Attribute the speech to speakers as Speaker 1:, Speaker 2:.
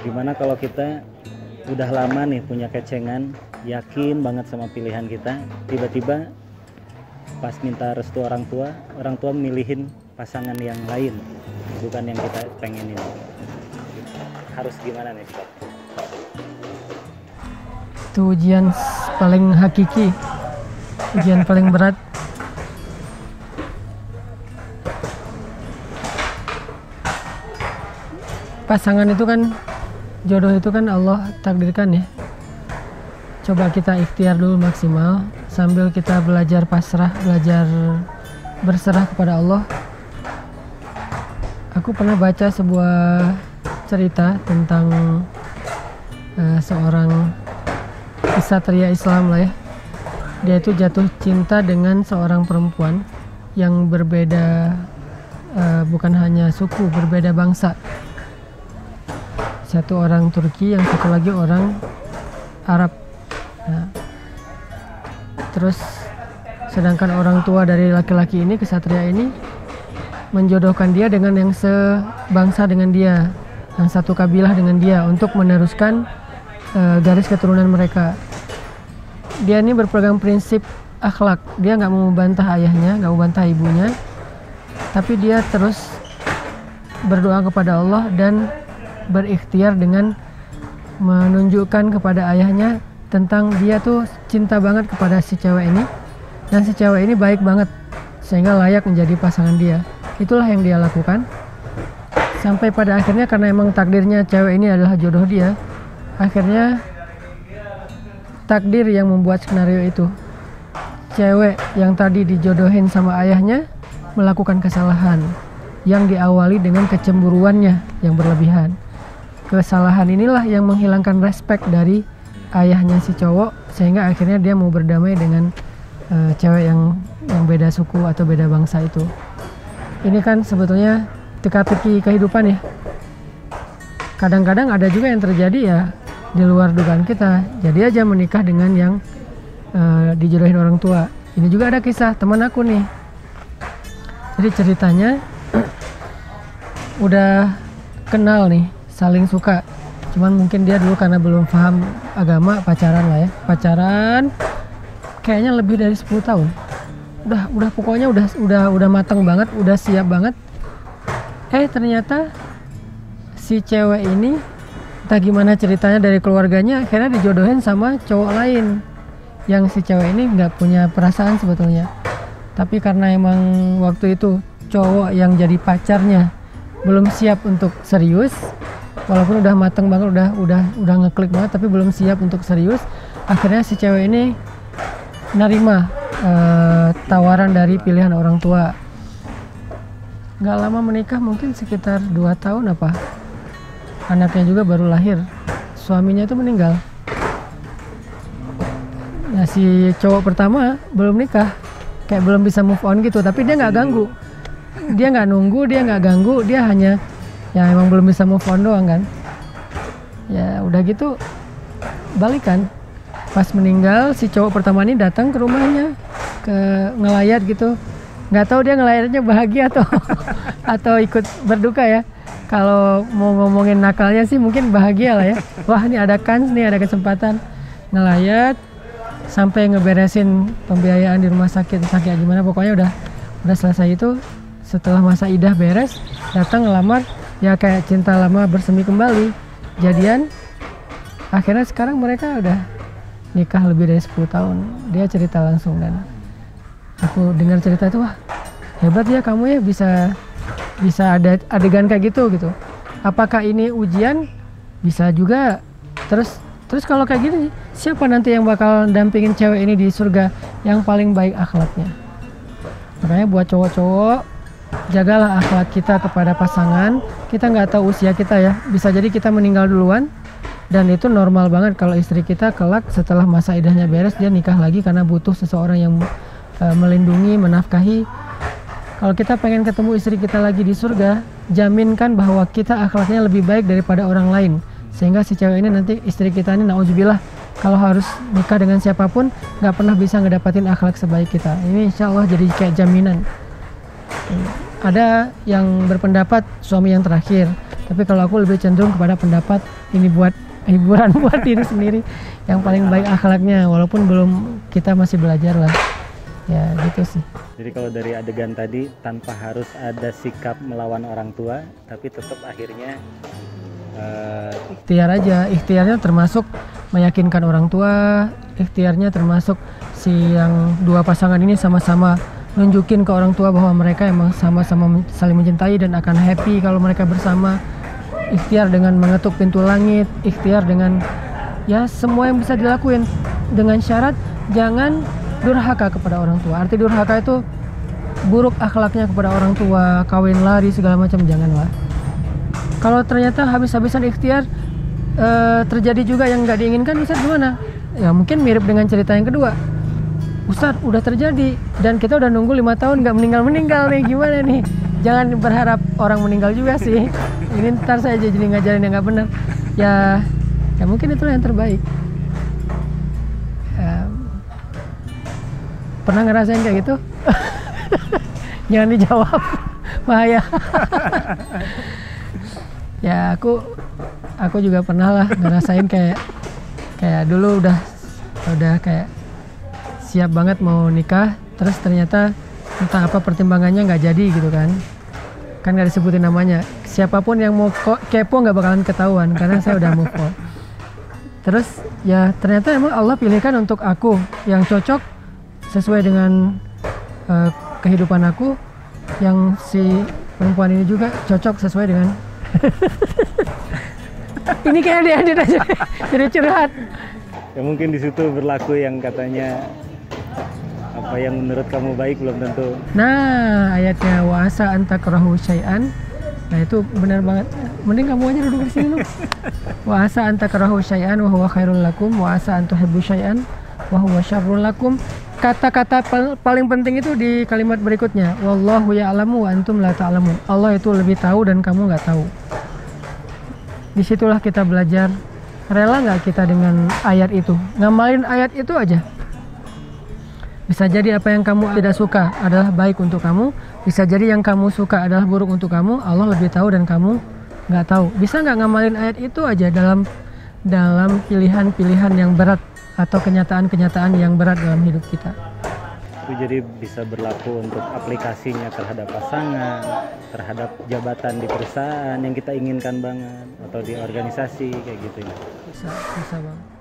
Speaker 1: gimana kalau kita udah lama nih punya kecengan yakin banget sama pilihan kita tiba-tiba pas minta restu orang tua orang tua milihin pasangan yang lain bukan yang kita pengenin. Harus gimana nih Ustaz?
Speaker 2: itu ujian paling hakiki. Ujian paling berat. Pasangan itu kan jodoh itu kan Allah takdirkan ya. Coba kita ikhtiar dulu maksimal sambil kita belajar pasrah belajar berserah kepada Allah. Aku pernah baca sebuah cerita tentang eh, seorang kesatria Islam lah ya. Dia itu jatuh cinta dengan seorang perempuan yang berbeda eh, bukan hanya suku berbeda bangsa satu orang Turki yang satu lagi orang Arab. Nah, terus sedangkan orang tua dari laki-laki ini kesatria ini menjodohkan dia dengan yang sebangsa dengan dia yang satu kabilah dengan dia untuk meneruskan eh, garis keturunan mereka. Dia ini berpegang prinsip akhlak. Dia nggak mau membantah ayahnya nggak mau membantah ibunya. Tapi dia terus berdoa kepada Allah dan berikhtiar dengan menunjukkan kepada ayahnya tentang dia tuh cinta banget kepada si cewek ini. Dan si cewek ini baik banget sehingga layak menjadi pasangan dia. Itulah yang dia lakukan. Sampai pada akhirnya karena emang takdirnya cewek ini adalah jodoh dia akhirnya takdir yang membuat skenario itu. Cewek yang tadi dijodohin sama ayahnya melakukan kesalahan yang diawali dengan kecemburuannya yang berlebihan kesalahan inilah yang menghilangkan respect dari ayahnya si cowok sehingga akhirnya dia mau berdamai dengan eh, cewek yang yang beda suku atau beda bangsa itu. Ini kan sebetulnya teka-teki kehidupan ya. Kadang-kadang ada juga yang terjadi ya di luar dugaan kita. Jadi aja menikah dengan yang eh, dijodohin orang tua. Ini juga ada kisah teman aku nih. Jadi ceritanya udah kenal nih saling suka. Cuman mungkin dia dulu karena belum paham agama pacaran lah ya. Pacaran kayaknya lebih dari 10 tahun. Udah udah pokoknya udah udah udah matang banget udah siap banget. Eh ternyata si cewek ini entah gimana ceritanya dari keluarganya akhirnya dijodohin sama cowok lain. Yang si cewek ini nggak punya perasaan sebetulnya. Tapi karena emang waktu itu cowok yang jadi pacarnya belum siap untuk serius walaupun udah mateng banget udah udah udah ngeklik banget tapi belum siap untuk serius. Akhirnya si cewek ini nerima eh, tawaran dari pilihan orang tua. Nggak lama menikah mungkin sekitar 2 tahun apa. Anaknya juga baru lahir. Suaminya itu meninggal. Nah si cowok pertama belum nikah. Kayak belum bisa move on gitu tapi dia nggak ganggu. Dia nggak nunggu dia nggak ganggu dia hanya ya emang belum bisa move on doang kan? Ya udah gitu balikan. Pas meninggal si cowok pertama ini datang ke rumahnya ke ngelayat gitu. Nggak tahu dia ngelayatnya bahagia atau atau ikut berduka ya. Kalau mau ngomongin nakalnya sih mungkin bahagia lah ya. Wah ini ada kans nih ada kesempatan. Ngelayat sampai ngeberesin pembiayaan di rumah sakit. Sakit gimana pokoknya udah udah selesai itu. Setelah masa idah beres datang ngelamar ya kayak cinta lama bersemi kembali. Jadian akhirnya sekarang mereka udah nikah lebih dari 10 tahun. Dia cerita langsung dan. Aku dengar cerita itu wah hebat ya kamu ya bisa bisa ada adegan kayak gitu gitu. Apakah ini ujian? Bisa juga. Terus terus kalau kayak gini siapa nanti yang bakal dampingin cewek ini di surga yang paling baik akhlaknya? Makanya buat cowok-cowok jagalah akhlak kita kepada pasangan. Kita nggak tahu usia kita ya. Bisa jadi kita meninggal duluan. Dan itu normal banget kalau istri kita kelak setelah masa idahnya beres dia nikah lagi karena butuh seseorang yang eh, melindungi menafkahi. Kalau kita pengen ketemu istri kita lagi di surga jaminkan bahwa kita akhlaknya lebih baik daripada orang lain. Sehingga si cewek ini nanti istri kita ini nauzubillah kalau harus nikah dengan siapa pun nggak pernah bisa ngedapatin akhlak sebaik kita. Ini insya Allah jadi kayak jaminan ada yang berpendapat suami yang terakhir. Tapi kalau aku lebih cenderung kepada pendapat ini buat hiburan buat diri sendiri yang paling baik akhlaknya walaupun belum kita masih belajar lah. Ya gitu sih.
Speaker 1: Jadi kalau dari adegan tadi tanpa harus ada sikap melawan orang tua, tapi tetap akhirnya eh,
Speaker 2: ikhtiar aja. Ikhtiarnya termasuk meyakinkan orang tua. Ikhtiarnya termasuk si yang dua pasangan ini sama-sama nunjukin ke orang tua bahwa mereka emang sama-sama saling mencintai dan akan happy kalau mereka bersama ikhtiar dengan mengetuk pintu langit ikhtiar dengan ya semua yang bisa dilakuin dengan syarat jangan durhaka kepada orang tua arti durhaka itu buruk akhlaknya kepada orang tua kawin lari segala macam janganlah kalau ternyata habis-habisan ikhtiar eh, terjadi juga yang nggak diinginkan Ustadz gimana? Ya mungkin mirip dengan cerita yang kedua. Ustadz udah terjadi dan kita udah nunggu lima tahun nggak meninggal meninggal nih gimana nih? Jangan berharap orang meninggal juga sih. Ini ntar saya jadi ngajarin yang nggak benar. Ya, ya mungkin itulah yang terbaik. Ya, pernah ngerasain kayak gitu? Jangan dijawab, bahaya. ya aku aku juga pernah lah ngerasain kayak kayak dulu udah udah kayak siap banget mau nikah terus ternyata entah apa pertimbangannya nggak jadi gitu kan. Kan nggak disebutin namanya. Siapa pun yang mau kepo nggak bakalan ketahuan karena saya udah move on. Terus ya ternyata emang Allah pilihkan untuk aku yang cocok sesuai dengan eh, kehidupan aku yang si perempuan ini juga cocok sesuai dengan ini kayak diedit aja jadi curhat.
Speaker 1: Ya mungkin di situ berlaku yang katanya apa yang menurut kamu baik belum tentu.
Speaker 2: nah ayatnya wasa antakrahu syai'an. Nah itu benar banget. Mending kamu aja duduk di sini Nuk. wa asa antakrahu syai'an wa huwa khairul lakum. Wa asa antuhibbu syai'an wa huwa syarrul lakum. Kata-kata pal- paling penting itu di kalimat berikutnya wallahu ya'lamu wa antum la ta'lamun. Allah itu lebih tahu dan kamu nggak tahu. Di situlah kita belajar. Rela nggak kita dengan ayat itu? Ngamalin ayat itu aja bisa jadi apa yang kamu tidak suka adalah baik untuk kamu. Bisa jadi yang kamu suka adalah buruk untuk kamu. Allah lebih tahu dan kamu nggak tahu. Bisa nggak ngamalin ayat itu aja dalam dalam pilihan-pilihan yang berat atau kenyataan-kenyataan yang berat dalam hidup kita?
Speaker 1: Itu jadi bisa berlaku untuk aplikasinya terhadap pasangan, terhadap jabatan di perusahaan yang kita inginkan banget atau di organisasi kayak gitu ya.
Speaker 2: bisa bisa bang